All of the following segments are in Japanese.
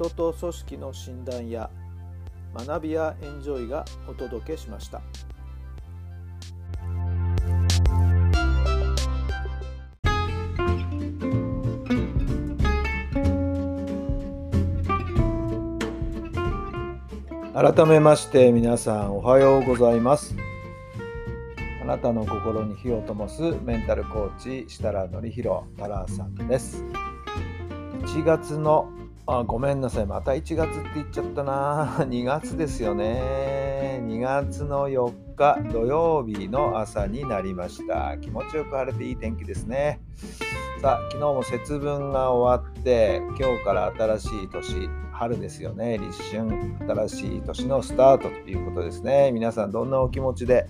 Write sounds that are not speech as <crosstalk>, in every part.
人と組織の診断や学びやエンジョイがお届けしました。改めまして皆さんおはようございます。あなたの心に火を灯すメンタルコーチ設楽範弘太郎さんです。1月のあごめんなさい。また1月って言っちゃったな。<laughs> 2月ですよね。2月の4日土曜日の朝になりました。気持ちよく晴れていい天気ですね。さあ昨日も節分が終わって今日から新しい年春ですよね。立春新しい年のスタートということですね。皆さんどんなお気持ちで、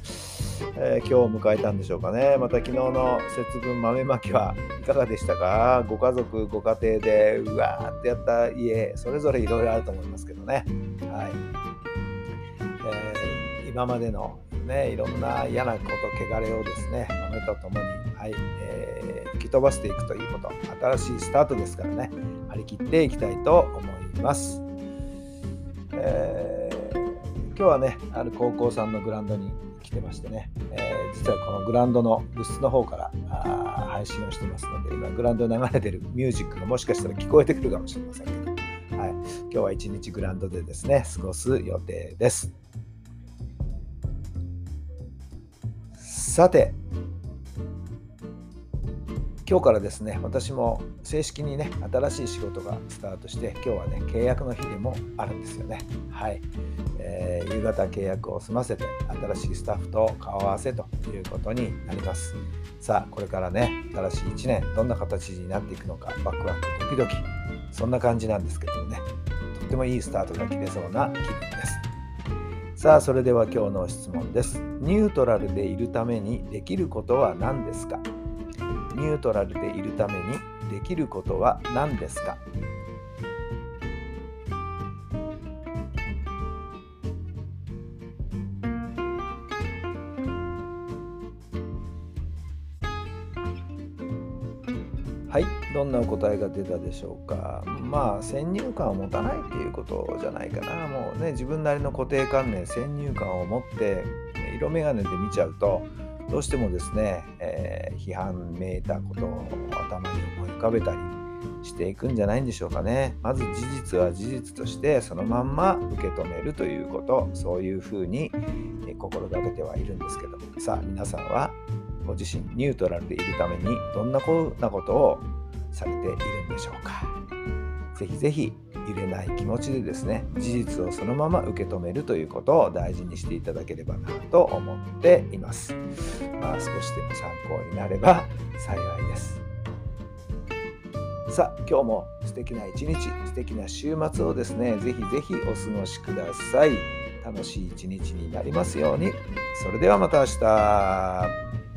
えー、今日を迎えたんでしょうかね。また昨日の節分豆まきはいかがでしたか？ご家族ご家庭でうわーってやった家それぞれいろいろあると思いますけどね。はい、えー、今までのねいろんな嫌なこと汚れをですね豆とともにはい、えー、吹き飛ばしていくということ新しいスタートですからね張り切っていきたいと思います、えー、今日はねある高校さんのグラウンドに来てましてね、えー、実はこのグラウンドの部室の方からあ配信をしてますので今グラウンド流れてるミュージックがもしかしたら聞こえてくるかもしれませんけど、はい、今日は一日グラウンドでですね過ごす予定です。さて今日からですね私も正式にね新しい仕事がスタートして今日はね契約の日でもあるんですよね。はい、えー、夕方契約を済ませて新しいスタッフと顔合わせということになります。さあこれからね新しい1年どんな形になっていくのかワクワクドキドキ。そんな感じなんですけどねとってもいいスタートが切れそうな気分です。さあそれでは今日の質問です。ニュートラルでいるためにできることは何ですか？ニュートラルでいるためにできることは何ですか？はい、どんなお答えが出たでしょうか。まあ、先入観を持たないっていうことじゃないかな。もうね、自分なりの固定観念、先入観を持って、色眼鏡で見ちゃうと、どうしてもですね、えー、批判めいたことを頭に思い浮かべたりしていくんじゃないんでしょうかね。まず事実は事実としてそのまんま受け止めるということ、そういうふうに心がけてはいるんですけど、さあ皆さんはご自身ニュートラルでいるためにどんなこなことをされているんでしょうか。ぜひぜひ揺れない気持ちでですね事実をそのまま受け止めるということを大事にしていただければなと思っています。まあ、少しでも参考になれば <laughs> 幸いです。さあ今日も素敵な一日素敵な週末をですねぜひぜひお過ごしください。楽しい一日になりますように。それではまた明日。